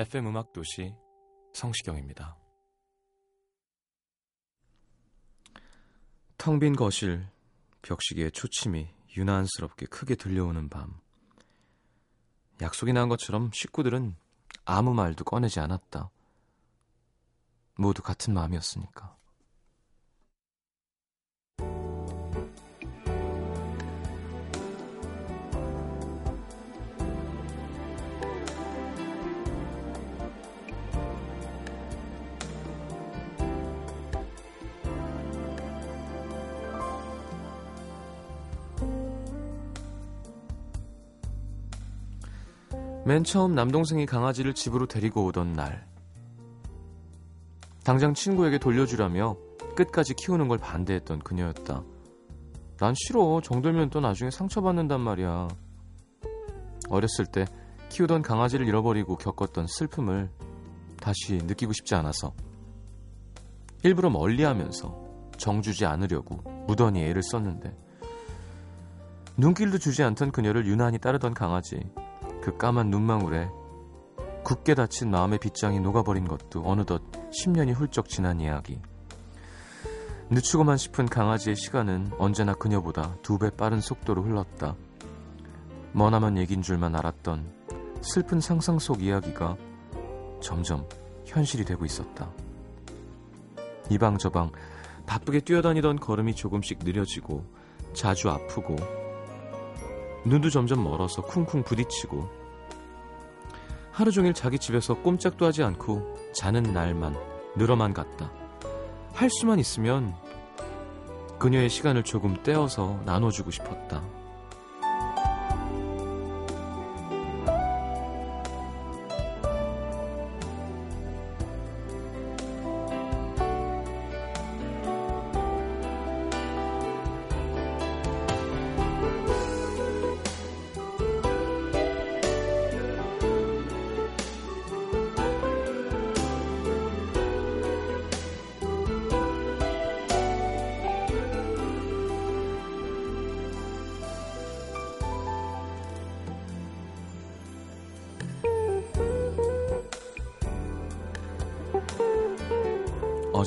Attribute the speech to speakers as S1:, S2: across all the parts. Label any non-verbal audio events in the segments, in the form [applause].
S1: FM 음악 도시 성시경입니다. 텅 빈 거실, 벽시계의 초침이 유난스럽게 크게 들려오는 밤. 약속이 난 것처럼 식구들은 아무 말도 꺼내지 않았다. 모두 같은 마음이었으니까. 맨 처음 남동생이 강아지를 집으로 데리고 오던 날. 당장 친구에게 돌려주라며 끝까지 키우는 걸 반대했던 그녀였다. 난 싫어. 정들면 또 나중에 상처받는단 말이야. 어렸을 때 키우던 강아지를 잃어버리고 겪었던 슬픔을 다시 느끼고 싶지 않아서 일부러 멀리 하면서 정주지 않으려고 무던히 애를 썼는데 눈길도 주지 않던 그녀를 유난히 따르던 강아지 그 까만 눈망울에 굳게 닫힌 마음의 빗장이 녹아버린 것도 어느덧 10년이 훌쩍 지난 이야기. 늦추고만 싶은 강아지의 시간은 언제나 그녀보다 두 배 빠른 속도로 흘렀다. 머나먼 얘긴 줄만 알았던 슬픈 상상 속 이야기가 점점 현실이 되고 있었다. 이방저방 바쁘게 뛰어다니던 걸음이 조금씩 느려지고 자주 아프고 눈도 점점 멀어서 쿵쿵 부딪히고 하루 종일 자기 집에서 꼼짝도 하지 않고 자는 날만 늘어만 갔다. 할 수만 있으면 그녀의 시간을 조금 떼어서 나눠주고 싶었다.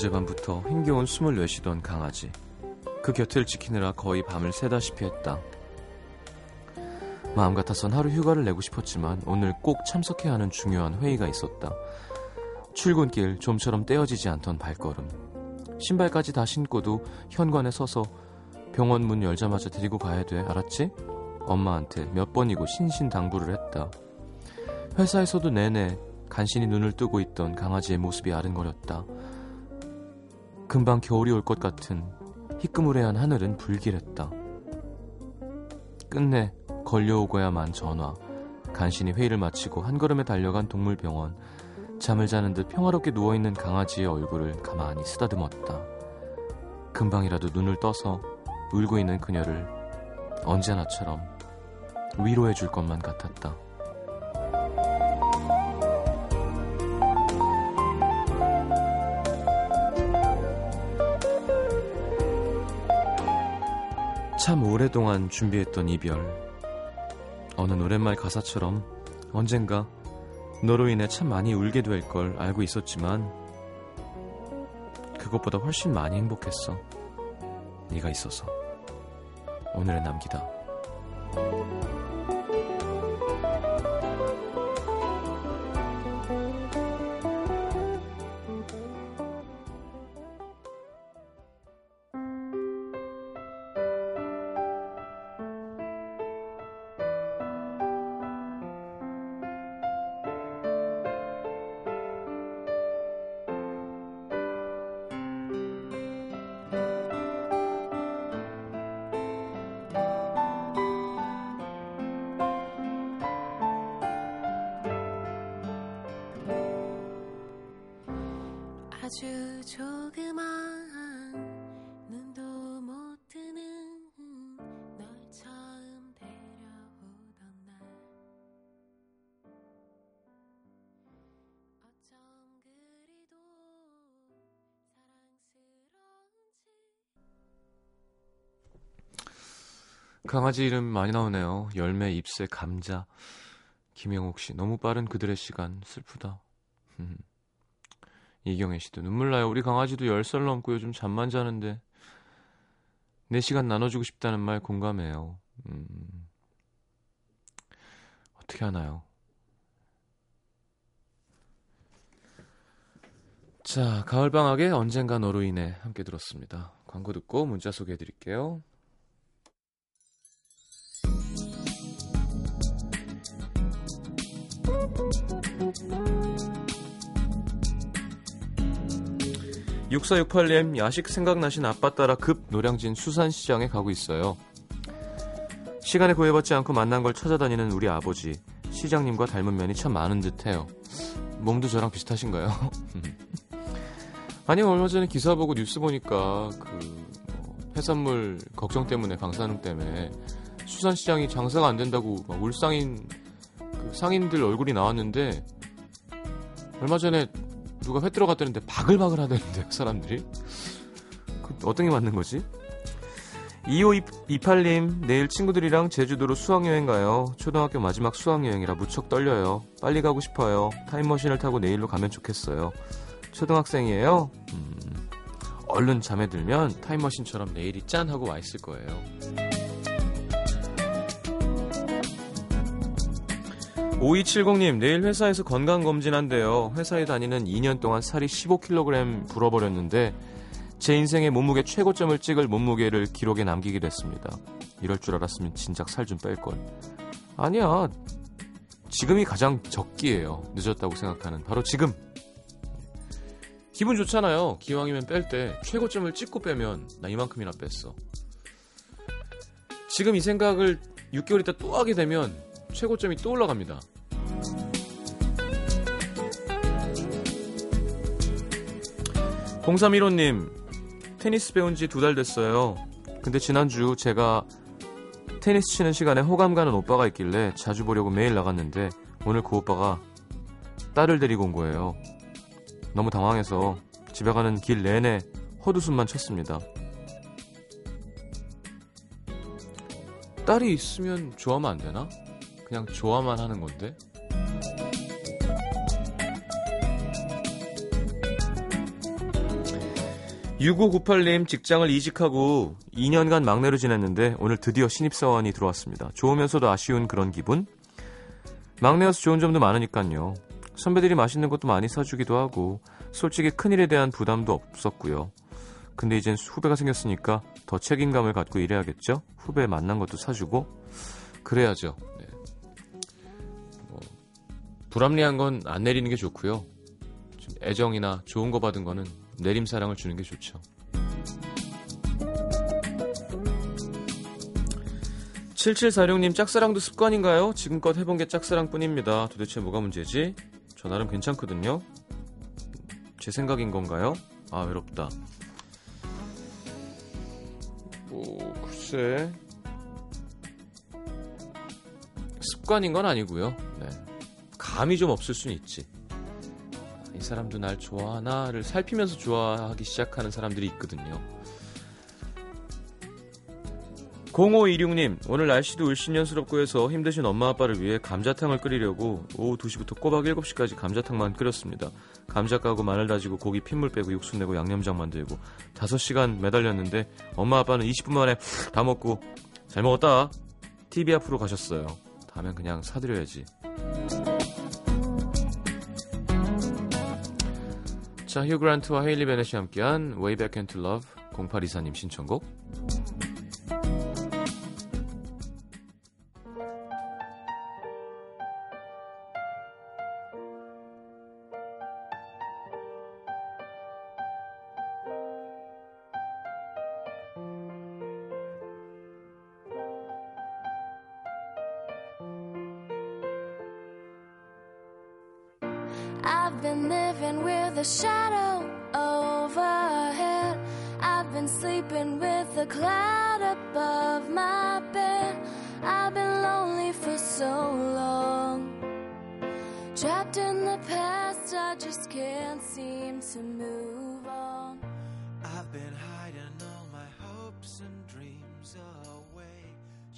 S1: 어젯밤부터 힘겨운 숨을 내쉬던 강아지. 그 곁을 지키느라 거의 밤을 새다시피 했다. 마음 같아선 하루 휴가를 내고 싶었지만 오늘 꼭 참석해야 하는 중요한 회의가 있었다. 출근길 좀처럼 떼어지지 않던 발걸음. 신발까지 다 신고도 현관에 서서 병원 문 열자마자 데리고 가야 돼. 알았지? 엄마한테 몇 번이고 신신당부를 했다. 회사에서도 내내 간신히 눈을 뜨고 있던 강아지의 모습이 아른거렸다. 금방 겨울이 올 것 같은 희끄무레한 하늘은 불길했다. 끝내 걸려오고야만 전화. 간신히 회의를 마치고 한 걸음에 달려간 동물병원. 잠을 자는 듯 평화롭게 누워있는 강아지의 얼굴을 가만히 쓰다듬었다. 금방이라도 눈을 떠서 울고 있는 그녀를 언제나처럼 위로해 줄 것만 같았다. 참 오랫동안 준비했던 이별. 어느 노랫말 가사처럼 언젠가 너로 인해 참 많이 울게 될 걸 알고 있었지만 그것보다 훨씬 많이 행복했어. 네가 있어서. 오늘의 남기다.
S2: 아주
S3: 조그만 눈도 못
S2: 뜨는
S3: 널 처음 데려오던 날 어쩜 그리도 사랑스러운지
S1: 강아지 이름 많이 나오네요. 열매, 입새 감자. 김영옥 씨, 너무 빠른 그들의 시간 슬프다. 이경혜 씨도 눈물 나요. 우리 강아지도 10살 넘고 요즘 잠만 자는데. 내 시간 나눠주고 싶다는 말 공감해요. 음, 어떻게 하나요? 자, 가을방학에 언젠가 너로 인해 함께 들었습니다. 광고 듣고 문자 소개해 드릴게요. 6468님, 야식 생각나신 아빠 따라 급 노량진 수산시장에 가고 있어요. 시간에 구애받지 않고 만난 걸 찾아다니는 우리 아버지. 시장님과 닮은 면이 참 많은 듯 해요. 몸도 저랑 비슷하신가요? [laughs] 아니, 얼마 전에 기사 보고 뉴스 보니까 그 뭐, 해산물 걱정 때문에 방사능 때문에 수산시장이 장사가 안 된다고 울상인 그 상인들 얼굴이 나왔는데 얼마 전에 누가 회 들어갔다는데 바글바글 하다는데 사람들이. 그 어떤 게 맞는 거지? 2528님 내일 친구들이랑 제주도로 수학여행 가요. 초등학교 마지막 수학여행이라 무척 떨려요. 빨리 가고 싶어요. 타임머신을 타고 내일로 가면 좋겠어요. 초등학생이에요? 음, 얼른 잠에 들면 타임머신처럼 내일이 짠 하고 와 있을 거예요 5270님, 내일 회사에서 건강검진한대요. 회사에 다니는 2년 동안 살이 15kg 불어버렸는데, 제 인생의 몸무게 최고점을 찍을 몸무게를 기록에 남기게 됐습니다. 이럴 줄 알았으면 진작 살 좀 뺄걸. 아니야. 지금이 가장 적기예요. 늦었다고 생각하는. 바로 지금. 기분 좋잖아요. 기왕이면 뺄 때 최고점을 찍고 빼면 나 이만큼이나 뺐어. 지금 이 생각을 6개월 있다 또 하게 되면 최고점이 또 올라갑니다. 0315님, 테니스 배운 지 두 달 됐어요. 근데 지난주 제가 테니스 치는 시간에 호감 가는 오빠가 있길래 자주 보려고 매일 나갔는데 오늘 그 오빠가 딸을 데리고 온 거예요. 너무 당황해서 집에 가는 길 내내 헛웃음만 쳤습니다. 딸이 있으면 좋아하면 안 되나? 그냥 좋아만 하는 건데? 6598님 직장을 이직하고 2년간 막내로 지냈는데 오늘 드디어 신입사원이 들어왔습니다. 좋으면서도 아쉬운 그런 기분? 막내여서 좋은 점도 많으니까요. 선배들이 맛있는 것도 많이 사주기도 하고 솔직히 큰일에 대한 부담도 없었고요. 근데 이젠 후배가 생겼으니까 더 책임감을 갖고 일해야겠죠? 후배 만난 것도 사주고 그래야죠. 불합리한 건 안 내리는 게 좋고요. 애정이나 좋은 거 받은 거는 내림사랑을 주는 게 좋죠. 7746님 짝사랑도 습관인가요? 지금껏 해본 게 짝사랑 뿐입니다. 도대체 뭐가 문제지? 저 나름 괜찮거든요. 제 생각인 건가요? 아 외롭다. 뭐 글쎄 습관인 건 아니고요. 네. 감이 좀 없을 수는 있지. 이 사람도 날 좋아하나를 살피면서 좋아하기 시작하는 사람들이 있거든요. 0526님, 오늘 날씨도 을신년스럽고 해서 힘드신 엄마 아빠를 위해 감자탕을 끓이려고 오후 2시부터 꼬박 7시까지 감자탕만 끓였습니다. 감자 까고 마늘 다지고 고기 핏물 빼고 육수 내고 양념장 만들고 5시간 매달렸는데 엄마 아빠는 20분 만에 다 먹고 잘 먹었다. TV 앞으로 가셨어요. 다음엔 그냥 사드려야지. 자, 휴 그란트와 헤일리 베넷이 함께한 Way Back Into Love 0824님 신청곡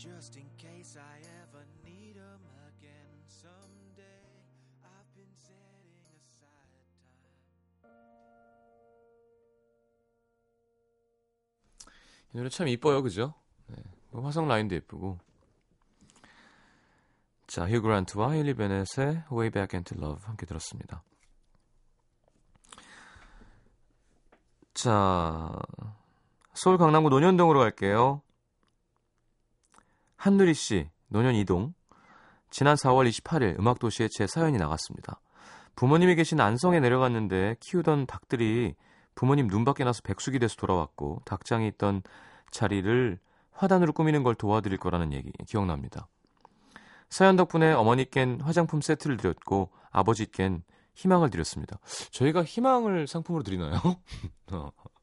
S1: just
S4: in case I ever need 'em again someday. I've been setting aside time.
S1: 이 노래 참 이뻐요, 그죠? 네. 뭐 화성 라인도 예쁘고. 자, 휴 그란트와 힐리 베넷의 Way Back into Love 함께 들었습니다. 자, 서울 강남구 논현동으로 갈게요. 한누리 씨, 논현 이동. 지난 4월 28일 음악도시에 제 사연이 나갔습니다. 부모님이 계신 안성에 내려갔는데 키우던 닭들이 부모님 눈 밖에 나서 백숙이 돼서 돌아왔고 닭장이 있던 자리를 화단으로 꾸미는 걸 도와드릴 거라는 얘기 기억납니다. 사연 덕분에 어머니께는 화장품 세트를 드렸고 아버지께는 희망을 드렸습니다. 저희가 희망을 상품으로 드리나요? [laughs]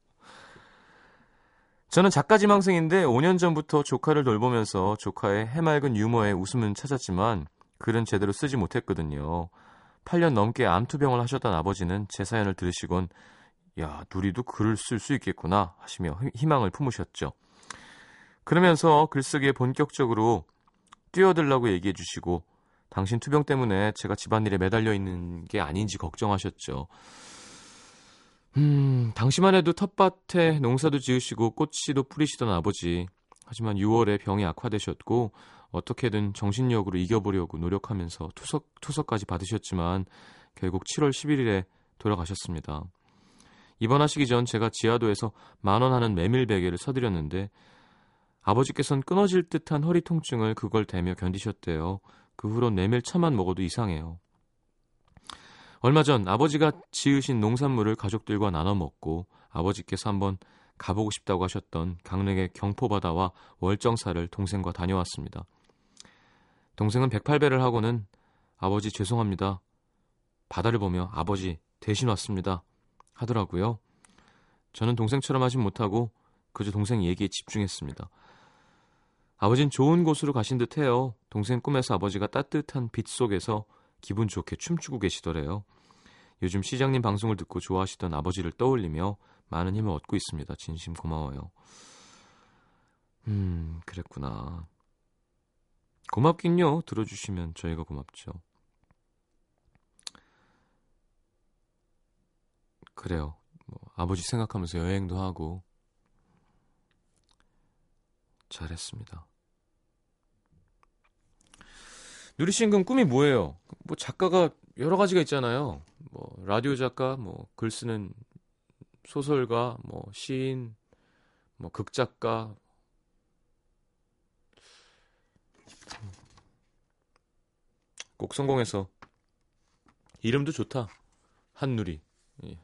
S1: 어. 저는 작가 지망생인데 5년 전부터 조카를 돌보면서 조카의 해맑은 유머에 웃음은 찾았지만 글은 제대로 쓰지 못했거든요. 8년 넘게 암투병을 하셨던 아버지는 제 사연을 들으시곤 야, 누리도 글을 쓸 수 있겠구나 하시며 희망을 품으셨죠. 그러면서 글쓰기에 본격적으로 뛰어들라고 얘기해 주시고 당신 투병 때문에 제가 집안일에 매달려 있는 게 아닌지 걱정하셨죠. 음, 당시만 해도 텃밭에 농사도 지으시고 꽃씨도 뿌리시던 아버지. 하지만 6월에 병이 악화되셨고 어떻게든 정신력으로 이겨보려고 노력하면서 투석, 투석까지 받으셨지만 결국 7월 11일에 돌아가셨습니다. 입원하시기 전 제가 지하도에서 만원 하는 메밀 베개를 사드렸는데 아버지께선 끊어질 듯한 허리 통증을 그걸 대며 견디셨대요. 그 후론 메밀차만 먹어도 이상해요. 얼마 전 아버지가 지으신 농산물을 가족들과 나눠 먹고 아버지께서 한번 가보고 싶다고 하셨던 강릉의 경포바다와 월정사를 동생과 다녀왔습니다. 동생은 108배를 하고는 아버지 죄송합니다. 바다를 보며 아버지 대신 왔습니다. 하더라고요. 저는 동생처럼 하진 못하고 그저 동생 얘기에 집중했습니다. 아버진 좋은 곳으로 가신 듯 해요. 동생 꿈에서 아버지가 따뜻한 빛 속에서 기분 좋게 춤추고 계시더래요. 요즘 시장님 방송을 듣고 좋아하시던 아버지를 떠올리며 많은 힘을 얻고 있습니다. 진심 고마워요. 음, 그랬구나. 고맙긴요. 들어주시면 저희가 고맙죠. 그래요. 뭐, 아버지 생각하면서 여행도 하고 잘했습니다. 누리 씨는 그럼 꿈이 뭐예요? 뭐 작가가 여러 가지가 있잖아요. 뭐 라디오 작가, 뭐 글 쓰는 소설가, 뭐 시인, 뭐 극작가. 꼭 성공해서 이름도 좋다. 한누리. 예.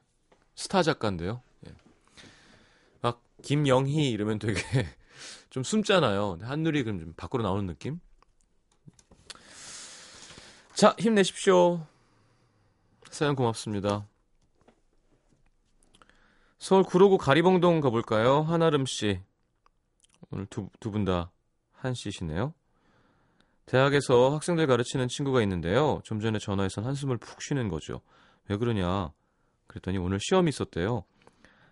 S1: 스타 작가인데요. 예. 막 김영희 이러면 되게 [laughs] 좀 숨잖아요. 한누리 그럼 좀 밖으로 나오는 느낌? 자, 힘내십시오. 사연 고맙습니다. 서울 구로구 가리봉동 가볼까요? 한아름 씨. 오늘 두, 두 분 다 한 씨시네요. 대학에서 학생들 가르치는 친구가 있는데요. 좀 전에 전화해서 한숨을 푹 쉬는 거죠. 왜 그러냐? 그랬더니 오늘 시험이 있었대요.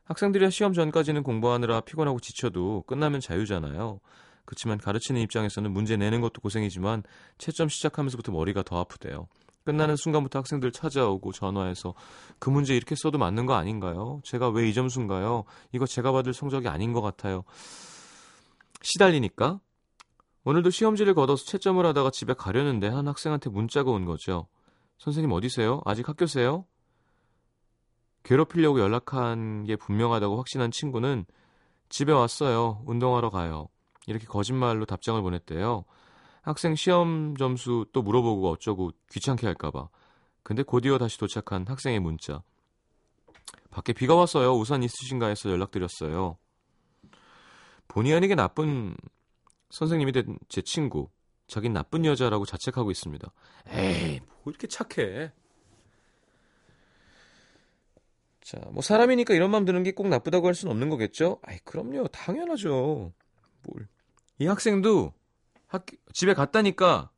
S1: 학생들이 시험 전까지는 공부하느라 피곤하고 지쳐도 끝나면 자유잖아요. 그렇지만 가르치는 입장에서는 문제 내는 것도 고생이지만 채점 시작하면서부터 머리가 더 아프대요. 끝나는 순간부터 학생들 찾아오고 전화해서 그 문제 이렇게 써도 맞는 거 아닌가요? 제가 왜 이 점수인가요? 이거 제가 받을 성적이 아닌 것 같아요. 시달리니까 오늘도 시험지를 걷어서 채점을 하다가 집에 가려는데 한 학생한테 문자가 온 거죠. 선생님 어디세요? 아직 학교세요? 괴롭히려고 연락한 게 분명하다고 확신한 친구는 집에 왔어요. 운동하러 가요. 이렇게 거짓말로 답장을 보냈대요. 학생 시험 점수 또 물어보고 어쩌고 귀찮게 할까봐. 근데 곧이어 다시 도착한 학생의 문자. 밖에 비가 왔어요. 우산 있으신가 해서 연락드렸어요. 본의 아니게 나쁜 선생님이 된 제 친구. 자긴 나쁜 여자라고 자책하고 있습니다. 에이, 뭐 이렇게 착해. 자, 뭐 사람이니까 이런 마음 드는 게 꼭 나쁘다고 할 수는 없는 거겠죠? 아이, 그럼요. 당연하죠. 뭘. 이 학생도 학 집에 갔다니까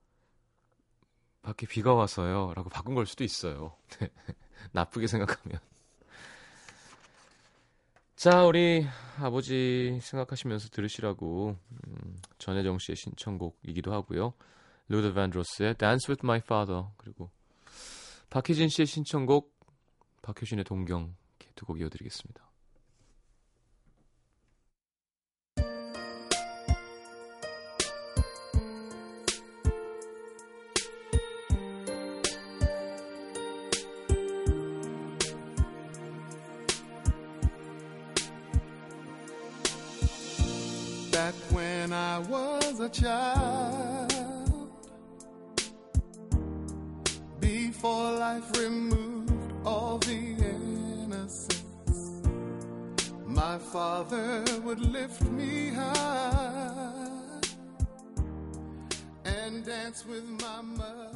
S1: 밖에 비가 와서요. 라고 바꾼 걸 수도 있어요. 네. [laughs] 나쁘게 생각하면. 자, 우리 아버지 생각하시면서 들으시라고 음, 전혜정 씨의 신청곡이기도 하고요. 루드 밴드로스의 Dance with My Father 그리고 박혜진 씨의 신청곡 박효신의 동경 이렇게 두 곡 이어드리겠습니다.
S5: Back when I was a child, before life removed all the innocence, my father would lift me high and dance with my mother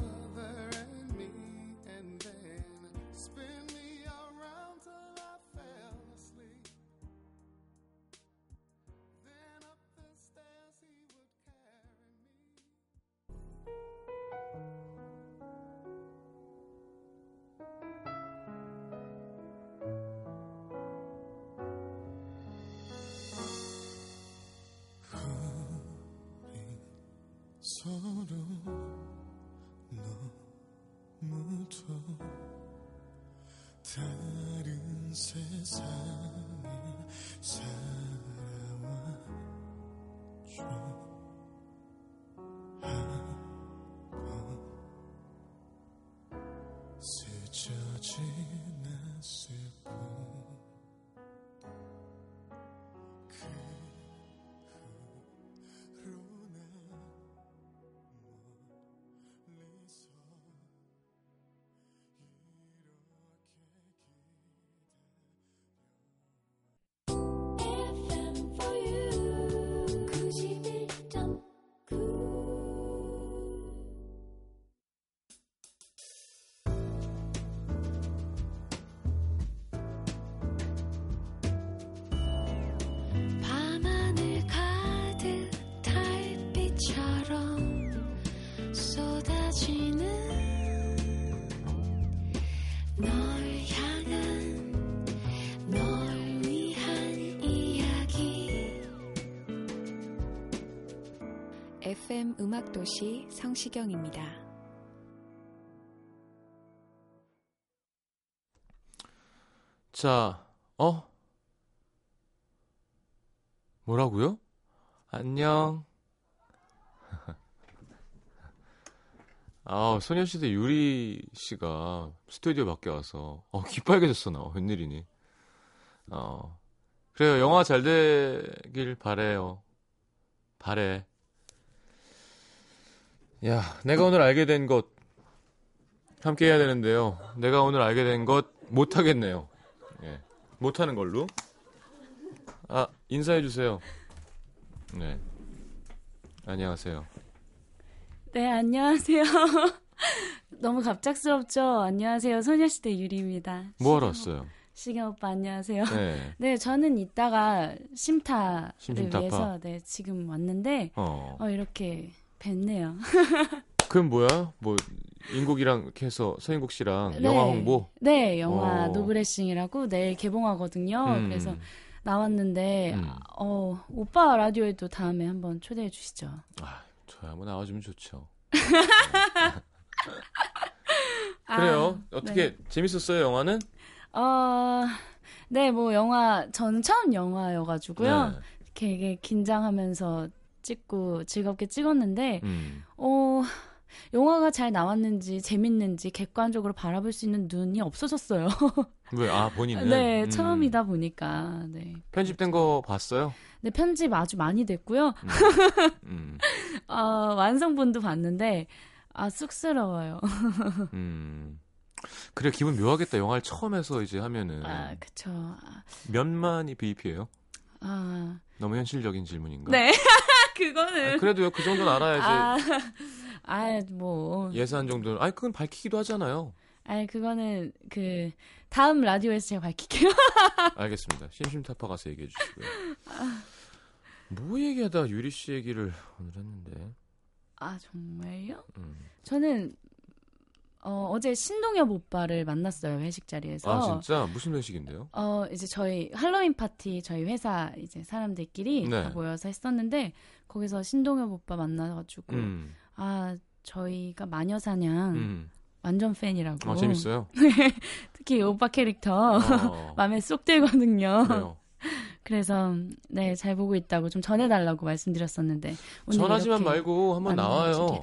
S6: FM
S2: 음악도시 성시경입니다.
S1: 자, 어? 뭐라고요? 안녕. [laughs] 아, 소녀시대 유리 씨가 스튜디오 밖에 와서 어, 귀빨개졌어 나. 웬일이니? 어. 그래요. 영화 잘 되길 바래요. 바래. 야, 내가 오늘 알게 된 것 함께 해야 되는데요. 내가 오늘 알게 된 것 못하겠네요. 예. 못하는 걸로. 아, 인사해 주세요. 네. 안녕하세요.
S7: 네, 안녕하세요. [laughs] 너무 갑작스럽죠? 안녕하세요. 소녀시대 유리입니다.
S1: 뭐 하러 왔어요?
S7: 시경 오빠 안녕하세요.
S1: 네. [laughs]
S7: 네, 저는 이따가 심타를
S1: 심심타파.
S7: 위해서 네, 지금 왔는데
S1: 어.
S7: 어, 이렇게 뵀네요.
S1: 그럼 뭐야? 뭐 인국이랑 해서 서인국 씨랑
S7: 네.
S1: 영화 홍보?
S7: 네, 영화
S1: 어.
S7: 노브레싱이라고 내일 개봉하거든요.
S1: 음.
S7: 그래서 나왔는데
S1: 음.
S7: 어, 오빠 라디오에도 다음에 한번 초대해 주시죠.
S1: 아, 저야 한번 나와주면 좋죠. [laughs]
S7: 아,
S1: 그래요. 어떻게 재밌었어요, 영화는?
S7: 어, 네, 뭐 영화 저는 처음 영화여가지고요.
S1: 네.
S7: 되게 긴장하면서 찍고 즐겁게 찍었는데,
S1: 음.
S7: 어, 영화가 잘 나왔는지 재밌는지 객관적으로 바라볼 수 있는 눈이 없어졌어요. [laughs]
S1: 왜? 아, 본인은?
S7: 네,
S1: 음.
S7: 처음이다 보니까. 네.
S1: 편집된 거 봤어요?
S7: 네, 편집 아주 많이 됐고요.
S1: 음.
S7: 어, [laughs] 완성본도 봤는데, 아, 쑥스러워요. [laughs]
S1: 음. 그래, 기분 묘하겠다. 영화를 처음 해서 이제 하면은.
S7: 아, 그쵸. 아,
S1: 몇만이 BEP예요?
S7: 아,
S1: 너무 현실적인 질문인가?
S7: 네.
S1: 아,
S7: 그거는.
S1: 그래도요, 그 정도는 알아야지.
S7: 아, [laughs] 아, 뭐.
S1: 예산 정도는. 아니, 그건 밝히기도 하잖아요.
S7: 아니, 그거는, 그, 다음 라디오에서 제가 밝힐게요. [laughs]
S1: 알겠습니다. 심심타파 가서 얘기해 주시고요. 뭐 얘기하다 유리 씨 얘기를 오늘 했는데.
S7: 아, 정말요?
S1: 음.
S7: 저는, 어, 어제 신동엽 오빠를 만났어요 회식 자리에서.
S1: 아 진짜 무슨 회식인데요?
S7: 어, 이제 저희 할로윈 파티 저희 회사 이제 사람들끼리
S1: 네.
S7: 다 모여서 했었는데 거기서 신동엽 오빠 만나가지고
S1: 음,
S7: 아 저희가 마녀사냥
S1: 음.
S7: 완전 팬이라고.
S1: 아 재밌어요. [laughs]
S7: 특히 이 오빠 캐릭터
S1: 어, [laughs]
S7: 마음에 쏙 들거든요.
S1: 그래요. [laughs]
S7: 그래서 네 잘 보고 있다고 좀 전해달라고 말씀드렸었는데
S1: 전하지만 말고 한번. 나와요.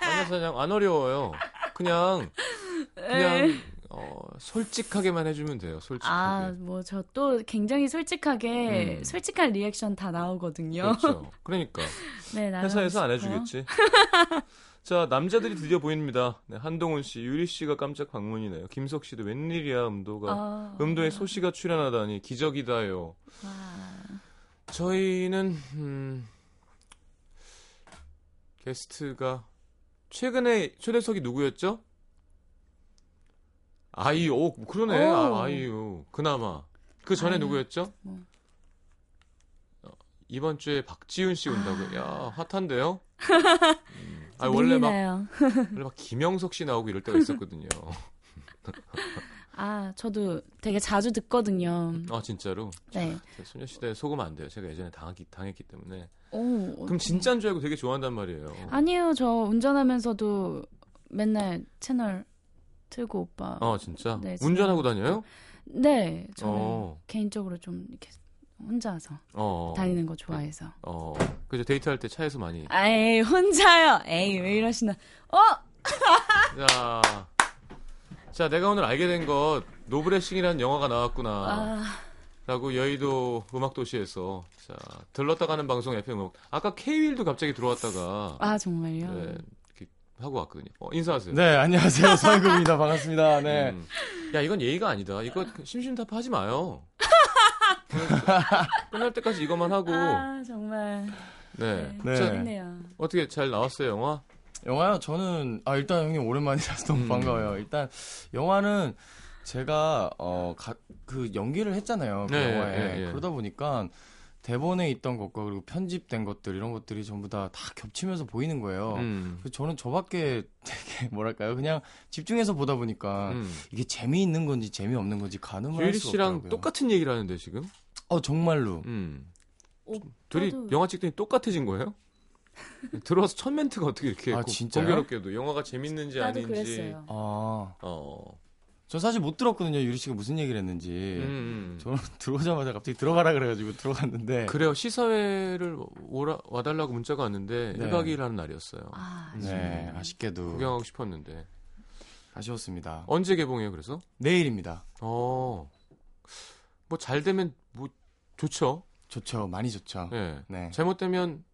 S1: 마녀사냥 안 어려워요. 그냥 그냥 어, 솔직하게만 해주면 돼요. 솔직하게.
S7: 아, 뭐 저 또 굉장히 솔직하게
S1: 음.
S7: 솔직한 리액션 다 나오거든요.
S1: 그렇죠. [laughs] 그러니까
S7: 네,
S1: 회사에서 안. 해주겠지. [laughs] 자 남자들이 드디어 보입니다. 네, 한동훈 씨, 유리 씨가 깜짝 방문이네요. 김석 씨도 웬일이야 음도가
S7: 아,
S1: 음도에 소씨가 출연하다니 기적이다요.
S7: 와,
S1: 저희는 음, 게스트가 최근에 초대석이 누구였죠? 아이유. 오, 그러네.
S7: 오.
S1: 아, 아이유. 그나마. 그 전에
S7: 아이유.
S1: 누구였죠?
S7: 뭐.
S1: 어, 이번 주에 박지훈 씨 온다고. 야, 핫한데요? [laughs] 음. 아, 원래 막? [laughs] 원래 막 김영석 씨 나오고 이럴 때가 있었거든요. [laughs]
S7: 아, 저도 되게 자주 듣거든요.
S1: 아, 진짜로?
S7: 네.
S1: 소녀시대 속으면 안 돼요. 제가 예전에 당하기, 당했기 때문에.
S7: 오,
S1: 그럼 진짜인 줄 알고 되게 좋아한단 말이에요.
S7: 아니에요. 저 운전하면서도 맨날 채널 틀고 오빠.
S1: 어, 진짜?
S7: 네,
S1: 운전하고 다녀요?
S7: 네, 저는
S1: 어.
S7: 개인적으로 좀 이렇게 혼자서
S1: 어.
S7: 다니는 거 좋아해서.
S1: 어. 그죠. 데이트할 때 차에서 많이.
S7: 아이, 혼자요. 에이, 왜 이러시나. 어? [laughs]
S1: 자. 자, 내가 오늘 알게 된 것, 노브레싱이라는 영화가 나왔구나.
S7: 아,
S1: 라고 여의도 음악도시에서. 자, 들렀다 가는 방송 FM 음악. 아까 K윌도 갑자기 들어왔다가.
S7: 아 정말요?
S1: 네. 이렇게 하고 왔거든요. 어, 인사하세요.
S8: 네, 안녕하세요. 서인국입니다. 반갑습니다. 네.
S1: 음. 야, 이건 예의가 아니다. 이거 심심타파 하지 마요. [laughs] 끝날 때까지 이것만 하고.
S7: 아 정말.
S1: 네.
S8: 네.
S1: 자,
S7: 재밌네요.
S1: 어떻게 잘 나왔어요, 영화?
S8: 영화요? 저는, 아, 일단 형님 오랜만이라서 너무
S1: 음.
S8: 반가워요. 일단, 영화는 제가, 어, 가, 그 연기를 했잖아요. 그
S1: 네,
S8: 영화에.
S1: 예, 예.
S8: 그러다 보니까 대본에 있던 것과 그리고 편집된 것들, 이런 것들이 전부 다, 다 겹치면서 보이는 거예요.
S1: 음.
S8: 그래서 저는 저밖에 [laughs] 되게, 뭐랄까요. 그냥 집중해서 보다 보니까
S1: 음.
S8: 이게 재미있는 건지 재미없는 건지 가늠을 할
S1: 유리
S8: 수가
S1: 씨랑
S8: 없더라고요.
S1: 똑같은 얘기를 하는데 지금?
S8: 어, 정말로.
S1: 음.
S7: 오,
S1: 둘이
S7: 나도-
S1: 영화 찍더니 똑같아진 거예요? [laughs] 들어와서 첫 멘트가 어떻게 이렇게
S8: 아?
S1: 공교롭게도 영화가 재밌는지
S7: 나도
S1: 아닌지.
S7: 그랬어요.
S8: 아,
S1: 어.
S8: 저 사실 못 들었거든요. 유리 씨가 무슨 얘기를 했는지.
S1: 음, 음.
S8: 저는 [laughs] 들어오자마자 갑자기 들어가라 그래가지고 들어갔는데
S1: 그래요. 시사회를 오라, 와달라고 문자가 왔는데
S8: 네.
S1: 1박 2일 하는 날이었어요.
S7: 아,
S8: 네 아쉽게도
S1: 구경하고 싶었는데.
S8: 아쉬웠습니다.
S1: 언제 개봉해요, 그래서?
S8: 내일입니다.
S1: 어. 뭐 잘 되면 뭐 좋죠.
S8: 좋죠, 많이 좋죠.
S1: 예.
S8: 네,
S1: 잘못되면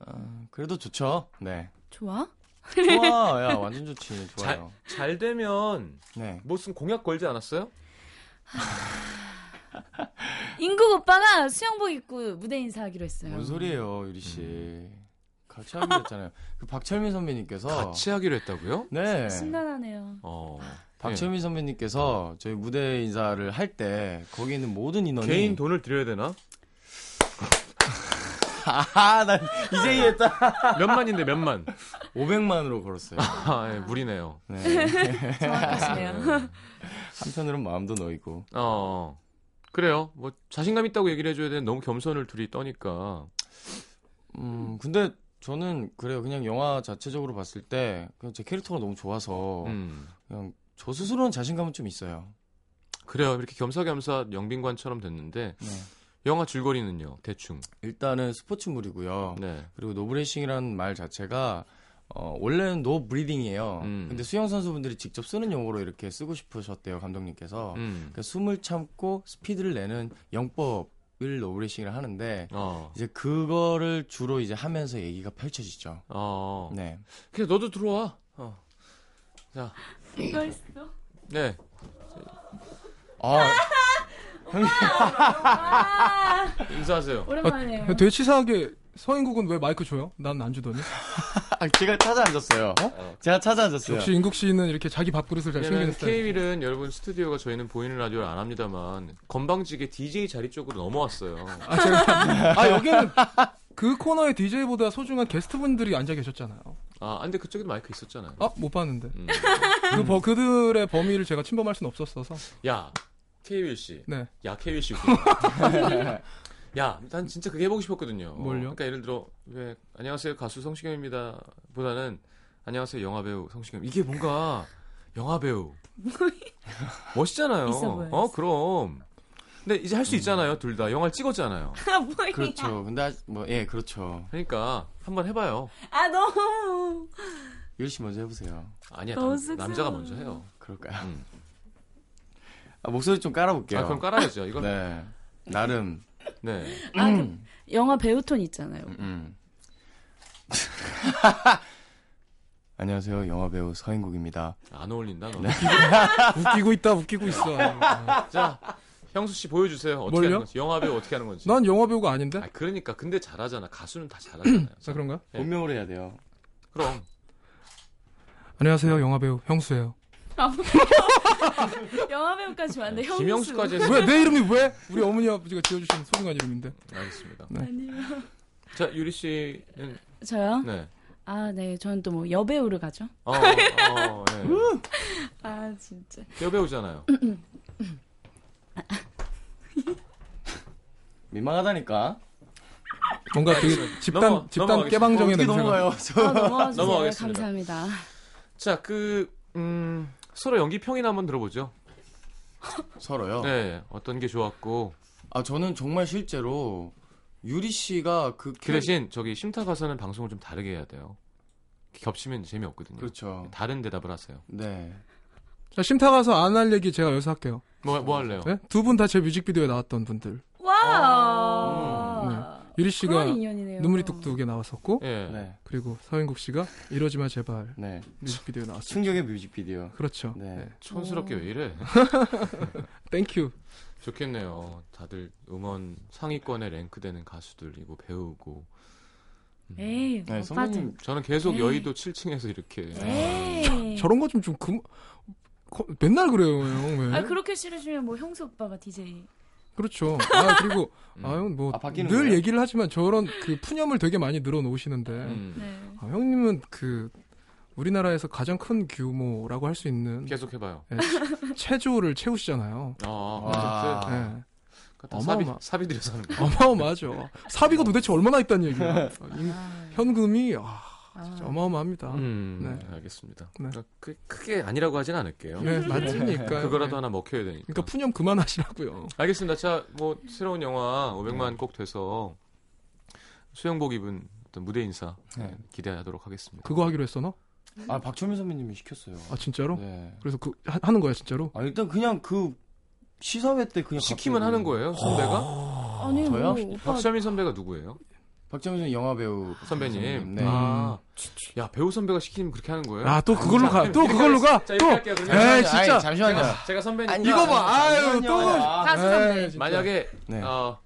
S8: 어, 그래도 좋죠. 네,
S7: 좋아?
S8: 좋아, 야 완전 좋지, 좋아요.
S1: 잘 되면
S8: 네,
S1: 무슨 공약 걸지 않았어요?
S7: 인국 오빠가 수영복 입고 무대 인사하기로 했어요.
S8: 뭔 소리예요, 유리 씨. 같이 하기로 했잖아요. 그 박철민 선배님께서
S1: 같이 하기로 했다고요?
S8: 네,
S7: 신나하네요.
S1: 어.
S8: 박철민 선배님께서 저희 무대 인사를 할 때 거기 있는 모든
S1: 예.
S8: 인원이
S1: 개인 돈을 드려야 되나?
S8: 아, 난 이제 이해했다.
S1: 몇만인데 몇만.
S8: 500만으로 걸었어요.
S1: 아, 예, 무리네요.
S8: 네.
S7: 정확하시네요. [laughs]
S8: 한편으로는 마음도 놓이고.
S1: 어. 그래요. 뭐 자신감 있다고 얘기를 해줘야 되는 너무 겸손을 둘이 떠니까.
S8: 음, 근데 저는 그래요. 그냥 영화 자체적으로 봤을 때 그냥 제 캐릭터가 너무 좋아서
S1: 음.
S8: 그냥 저 스스로는 자신감은 좀 있어요.
S1: 그래요. 이렇게 겸사겸사 영빈관처럼 됐는데
S8: 네.
S1: 영화 줄거리는요. 대충.
S8: 일단은 스포츠물이고요.
S1: 네.
S8: 그리고 노브레싱이라는 말 자체가 어, 원래는 no breathing이에요.
S1: 음.
S8: 근데 수영 선수분들이 직접 쓰는 용어로 이렇게 쓰고 싶으셨대요, 감독님께서.
S1: 음.
S8: 그러니까 숨을 참고 스피드를 내는 영법 을 노브레싱을 하는데
S1: 어.
S8: 이제 그거를 주로 이제 하면서 얘기가 펼쳐지죠.
S1: 어.
S8: 네.
S1: 그래 너도 들어와. 어. 자.
S7: 이거 있어?
S1: 네.
S8: 아,
S1: 인사하세요.
S7: 오랜만이에요.
S9: 되게 치사하게 서인국은 왜 마이크 줘요? 난 안 주더니.
S8: 제가 찾아 앉았어요. 제가 찾아 앉았어요.
S9: 역시 인국 씨는 이렇게 자기 밥그릇을 잘 챙기는 스타일.
S1: K윌은 여러분 스튜디오가 저희는 보이는 라디오를 안 합니다만 건방지게 DJ 자리 쪽으로 넘어왔어요.
S9: 아, 제가, [laughs] 아, 여기는 그 코너의 DJ보다 소중한 게스트분들이 앉아 계셨잖아요.
S1: 아, 근데 그쪽에도 마이크 있었잖아요.
S9: 아, 못 봤는데.
S1: 음.
S9: 그 버, 그들의 범위를 제가 침범할 수는 없었어서.
S1: 야, 케이윌 씨.
S9: 네.
S1: 야, 케이윌 씨. [laughs] 야, 난 진짜 그게 해보고 싶었거든요.
S9: 뭘요?
S1: 그러니까 예를 들어, 왜, 안녕하세요, 가수 성시경입니다. 보다는, 안녕하세요, 영화배우 성시경. 이게 뭔가, 영화배우. [laughs] 멋있잖아요.
S7: 어,
S1: 그럼. 근데 이제 할 수 있잖아요, 둘 다. 영화를 찍었잖아요. [laughs]
S7: 아, 뭐야.
S8: 그렇죠. 근데 뭐 예, 그렇죠.
S1: 그러니까, 한번 해봐요.
S7: 아, 너무.
S8: 유리 씨 먼저 해보세요.
S1: 아니야,
S7: 너무
S1: 남. 남자가 먼저 해요.
S8: 그럴까요?
S1: 음.
S8: 아, 목소리 좀 깔아볼게요.
S1: 아, 그럼 깔아야죠. 이건. 네.
S8: 네. 나름.
S7: 아, 그
S8: 음.
S7: 영화 배우 톤 있잖아요.
S8: 음. [laughs] 안녕하세요. 영화 배우 서인국입니다.
S1: 안 어울린다, 너.
S9: 웃기고 있다, 웃기고 있어. 아,
S1: 자, 형수 씨 보여주세요. 어떻게
S9: 뭘요?
S1: 하는 건지. 영화 배우 어떻게 하는 건지.
S9: 난 영화 배우가 아닌데?
S1: 아, 그러니까. 근데 잘하잖아. 가수는 다 잘하잖아요. [clears throat]
S9: 자, 그런가?
S1: 네.
S8: 본명으로 해야 돼요.
S1: 그럼.
S9: 안녕하세요, 영화 배우 형수예요. [laughs]
S7: 영화 배우까지 왔는데 형수.
S1: 김영수까지.
S9: 왜 내 이름이 왜? 우리 어머니 아버지가 지어주신 소중한 이름인데.
S1: 알겠습니다.
S9: 네.
S7: 아니요.
S1: 자, 유리 씨는.
S7: 저요?
S1: 네.
S7: 아, 네. 저는 또 뭐 여배우를 가죠.
S1: 어, 어, 네. [laughs]
S7: 아, 진짜.
S1: 여배우잖아요.
S8: 민망하다니까.
S9: 뭔가 되게 집단
S1: 넘어-
S9: 집단. 깨방정의 냄새가.
S8: 넘어가요?
S7: 아,
S8: 저.
S1: 넘어가겠습니다.
S7: 감사합니다.
S1: 자, 그, 음, 서로 연기 평이나 한번 들어보죠.
S8: 서로요.
S1: 네. 어떤 게 좋았고.
S8: 아 저는 정말 실제로 유리 씨가 그
S1: 그 대신, 저기, 심타 가서는 방송을 좀 다르게 해야 돼요. 겹치면 재미없거든요.
S8: 그렇죠.
S1: 다른 대답을 하세요.
S8: 네.
S9: 자, 심타 가서 안 할 얘기 제가 여기서 할게요.
S1: 뭐, 뭐 할래요?
S9: 네? 두분 다 제 뮤직비디오에 나왔던 분들.
S7: 와.
S9: 유리 씨가. 눈물이 뚝뚝에 나왔었고,
S1: 예.
S8: 네.
S9: 그리고 서인국 씨가 이러지 마 제발
S8: 네.
S9: 뮤직비디오에 나왔어요.
S8: 충격의 뮤직비디오.
S9: 그렇죠.
S8: 네.
S9: 네.
S1: 촌스럽게 왜 이래? [laughs]
S9: Thank you.
S1: 좋겠네요. 다들 음원 상위권에 랭크되는 가수들이고 배우고. 음.
S7: 에이,
S8: 네, 선배님
S1: 저는 계속
S7: 에이.
S1: 여의도 7층에서 이렇게.
S7: 에이.
S9: 저런 거 좀좀 금... 거- 맨날 그래요, 형. 왜?
S7: 아, 그렇게 싫으시면 뭐 형수 오빠가 DJ.
S9: 그렇죠. 아, 그리고
S1: 음.
S9: 아, 형 뭐
S8: 아,
S9: 늘
S8: 거예요?
S9: 얘기를 하지만 저런 그 푸념을 되게 많이 늘어놓으시는데
S1: 음.
S7: 네.
S9: 아, 형님은 그 우리나라에서 가장 큰 규모라고 할 수 있는
S1: 계속 해봐요.
S9: 예, 체조를 채우시잖아요.
S1: 아. 그거 다 사비,
S9: 어마어마.
S1: 사비 들여서 하는 거.
S9: 어마어마하죠. 사비가 도대체 얼마나 있다는 얘기야. 임-
S7: 아,
S9: 현금이 아,
S7: 아.
S9: 진짜 어마어마합니다.
S1: 음,
S9: 네.
S1: 알겠습니다.
S9: 네.
S1: 그, 크게 아니라고 하진 않을게요.
S9: 네, 맞으니까.
S1: 그거라도 하나 먹혀야 되니까.
S9: 그러니까 푸념 그만하시라고요.
S1: 알겠습니다. 자, 뭐 새로운 영화 500만 꼭 돼서 수영복 입은 어떤 무대 인사
S8: 네.
S1: 기대하도록 하겠습니다.
S9: 그거 하기로 했어 너?
S8: 아 박철민 선배님이 시켰어요.
S9: 아 진짜로?
S8: 네.
S9: 그래서 그 하, 하는 거야 진짜로?
S8: 아 일단 그냥 그 시사회 때 그냥
S1: 시키면
S8: 갑자기
S1: 하는 거예요, 선배가?
S7: 아니, 뭐,
S8: 저요?
S7: 오빠.
S1: 박철민 선배가 누구예요?
S8: 박철민 선배 영화 배우
S1: 선배님.
S8: 네.
S1: 아, 야 배우 선배가 시키면 그렇게 하는 거예요?
S9: 아 또 그걸로 가. 또 그걸로 가.
S1: 자,
S9: 또.
S1: 이렇게 할게요. 그러면.
S9: 에이
S8: 아니,
S9: 진짜.
S8: 잠시만요.
S1: 제가, 제가 선배니까.
S9: 이거 봐. 아유 또.
S7: 가수 선배.
S9: 에이, 진짜.
S1: 만약에
S8: 네.
S1: 어,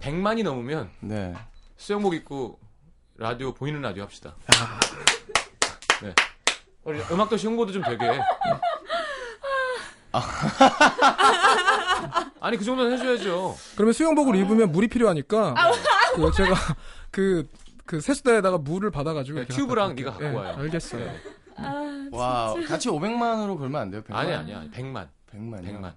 S1: 100만이 넘으면
S8: 네.
S1: 수영복 입고 라디오 보이는 라디오 합시다. 네. 우리 음악도시 홍보도 좀 되게. 아니 그 정도는 해줘야죠.
S9: 그러면 수영복을 입으면 물이 필요하니까 그 제가 [laughs] 그, 그 세수대에다가 물을 받아가지고
S1: 네, 튜브랑 네가. 갖고 와요.
S9: 예, 알겠어요.
S1: 네.
S7: 아,
S8: 와 같이 500만으로 걸면 안 돼요? 100만?
S1: 아니 아니야. 100만.
S8: 100만이요.
S1: 100만.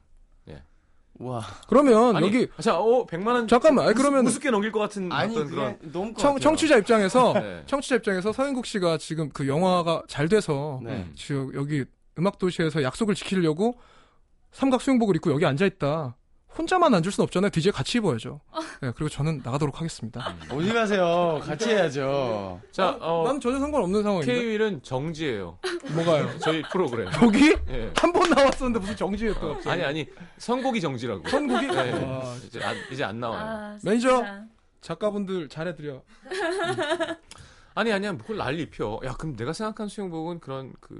S8: 와.
S9: 그러면
S1: 아니,
S9: 여기
S1: 자, 어, 100만 원.
S9: 잠깐만, 아니, 그러면-
S1: 우습게 넘길 것 같은
S8: 아니
S1: 어떤 그런.
S8: 너무 것
S9: 청,
S8: 같아요.
S9: 청취자 입장에서 [laughs]
S1: 네.
S9: 청취자 입장에서 서인국 씨가 지금 그 영화가 잘 돼서
S8: 네.
S9: 지금 여기 음악 도시에서 약속을 지키려고 삼각 수영복을 입고 여기 앉아 있다. 혼자만 앉을 순 없잖아요. DJ 같이 입어야죠. 네, 그리고 저는 나가도록 하겠습니다.
S8: 어디 가세요? 같이 해야죠.
S1: 자, 어,
S9: 나는 전혀 상관없는 상황인데.
S1: K1은 정지예요.
S9: 뭐가요? [laughs]
S1: 저희 프로그램.
S9: 여기
S1: 예.
S9: 한 번 나왔었는데 무슨 정지에 또 갑자기.
S1: 아니 아니 선곡이 정지라고.
S9: 선곡이?
S1: 네.
S9: 와,
S1: 이제 안, 이제 안 나와요.
S7: 아,
S9: 매니저. 작가분들 잘해드려.
S1: 아니 아니야 그걸 난리 입혀. 야 그럼 내가 생각한 수영복은 그런 그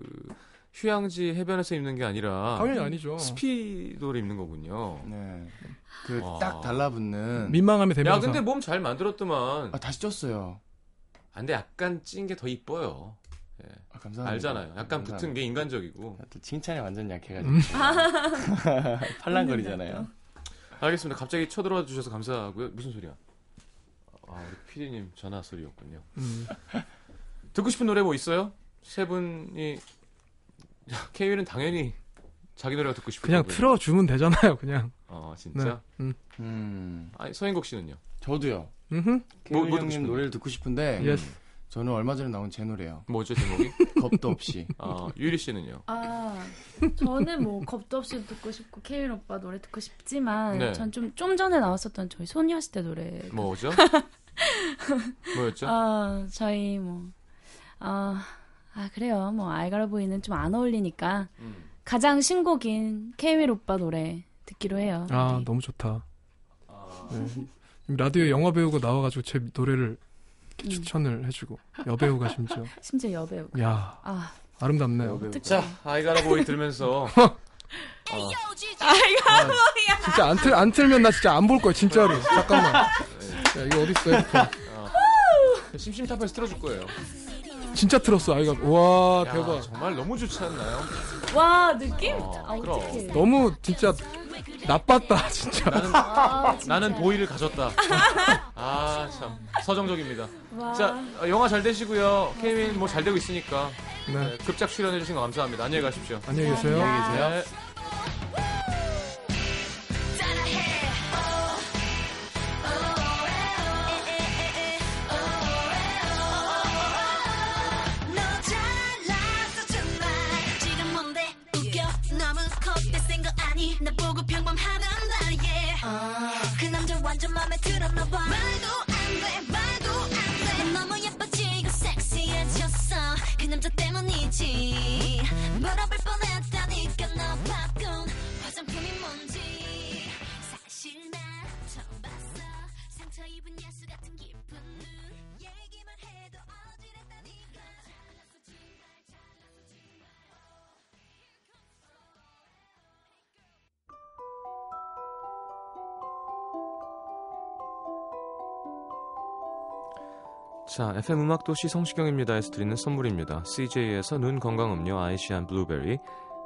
S1: 휴양지 해변에서 입는 게 아니라
S9: 당연히 아니죠.
S1: 스피도를 입는 거군요.
S8: 네. 그
S1: 와.
S8: 딱 달라붙는.
S9: 민망함의 대명사.
S1: 야 근데 몸 잘 만들었더만.
S8: 아 다시 쪘어요.
S1: 안 돼 약간 찐 게 더 이뻐요. 예.
S8: 아, 감사합니다.
S1: 알잖아요. 약간
S8: 감사합니다.
S1: 붙은 게 인간적이고.
S8: 아, 또 칭찬이 완전 약해가지고
S9: 음. [laughs]
S8: 팔랑거리잖아요. [laughs]
S1: 알겠습니다. 갑자기 쳐들어와 주셔서 감사하고요. 무슨 소리야? 아 우리 피디님 전화 소리였군요.
S9: 음.
S1: 듣고 싶은 노래 뭐 있어요? 세 분이 [laughs] 케이윌은 당연히 자기 노래가 듣고 싶을
S9: 그냥. 틀어주면 되잖아요, 그냥.
S1: 어 진짜.
S9: 네. 음.
S8: 음,
S1: 아니 서인국 씨는요?
S8: 저도요.
S9: 음흠.
S1: 뭐-
S8: 케이윌
S1: 뭐 듣고
S8: 형님? 노래를 듣고 싶은데
S9: yes.
S8: 저는 얼마 전에 나온 제 노래요.
S1: 뭐죠 제목이? [laughs]
S8: 겁도 없이.
S1: 아 유리 씨는요?
S7: 아, 저는 뭐 겁도 없이 듣고 싶고 케일 오빠 노래 듣고 싶지만
S1: 네.
S7: 전좀좀 전에 나왔었던 저희 소녀시대 노래.
S1: 뭐죠? [laughs] 뭐였죠?
S7: 아, 저희 뭐 아, 아 그래요. 뭐 알가라 보이는 좀 안 어울리니까
S1: 음.
S7: 가장 신곡인 케일 오빠 노래 듣기로 해요.
S9: 아,
S7: 네.
S9: 너무 좋다.
S1: 아,
S9: 네. 라디오에 영화 배우가 나와가지고 제 노래를
S7: 음.
S9: 추천을 해주고 여배우가 심지어 [laughs]
S7: 심지어 여배우.
S9: 야
S7: 아,
S9: 아름답네요.
S7: 어떡해.
S1: 자 아이가라 보이 들으면서 [laughs] [laughs] 어,
S9: 진짜 안, 틀, 안 틀면 나 진짜 안 볼 거야 진짜로. 잠깐만. 야 이거 어디 있어? 핸드폰.
S1: 심심타파에서 틀어줄 거예요.
S9: 진짜 틀었어 아이가. 와
S1: 야,
S9: 대박.
S1: 정말 너무 좋지 않나요?
S7: 와 느낌?
S1: 어,
S7: 아
S1: 그럼.
S7: 어떡해.
S9: 너무 진짜 나빴다 [laughs] 진짜.
S1: 나는
S7: 아, 진짜.
S1: 나는 보이를 가졌다. 아 참 서정적입니다.
S7: 와.
S1: 자 어, 영화 잘 되시고요. 케이민 뭐잘 되고 있으니까
S9: 네.
S1: 네, 급작 출연해 주신 거 감사합니다. 안녕히 가십시오.
S9: 안녕히 계세요.
S1: 네.
S10: 아니 나 보고 평범하단 말이야 그 남자 완전 맘에 들었나 봐. 말도 안돼 말도 안돼. 너무 예뻐지고 섹시해졌어. 그 남자 때문이지. 물어볼 뻔했
S1: 자, FM 음악 도시 성시경입니다에서 드리는 선물입니다. CJ에서 눈 건강 음료 아이시안 블루베리,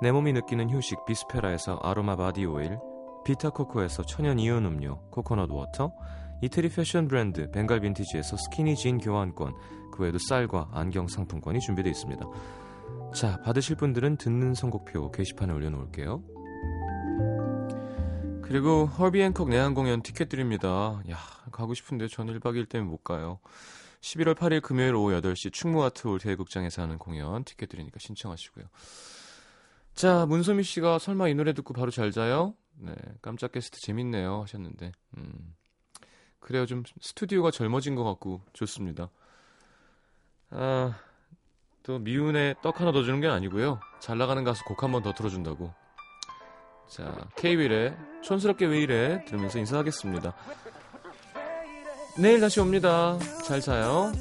S1: 내 몸이 느끼는 휴식 비스페라에서 아로마 바디 오일, 비타코코에서 천연 이온 음료 코코넛 워터, 이태리 패션 브랜드 벵갈 빈티지에서 스키니 진 교환권, 그 외에도 쌀과 안경 상품권이 준비되어 있습니다. 자, 받으실 분들은 듣는 선곡표 게시판에 올려놓을게요. 그리고 허비 행콕 내한 공연 티켓 드립니다. 야, 가고 싶은데 전 1박 2일 때문에 못 가요. 11월 8일 금요일 오후 8시 충무아트홀 대극장에서 하는 공연 티켓 드리니까 신청하시고요. 자, 문소미 씨가 설마 이 노래 듣고 바로 잘 자요? 네, 깜짝 게스트 재밌네요 하셨는데, 음, 그래요 좀 스튜디오가 젊어진 것 같고 좋습니다. 아, 또 미운에 떡 하나 더 주는 게 아니고요. 잘 나가는 가수 곡 한 번 더 틀어준다고. 자, K-윌의 촌스럽게 왜 이래 들으면서 인사하겠습니다. 내일 다시 옵니다. 잘 자요.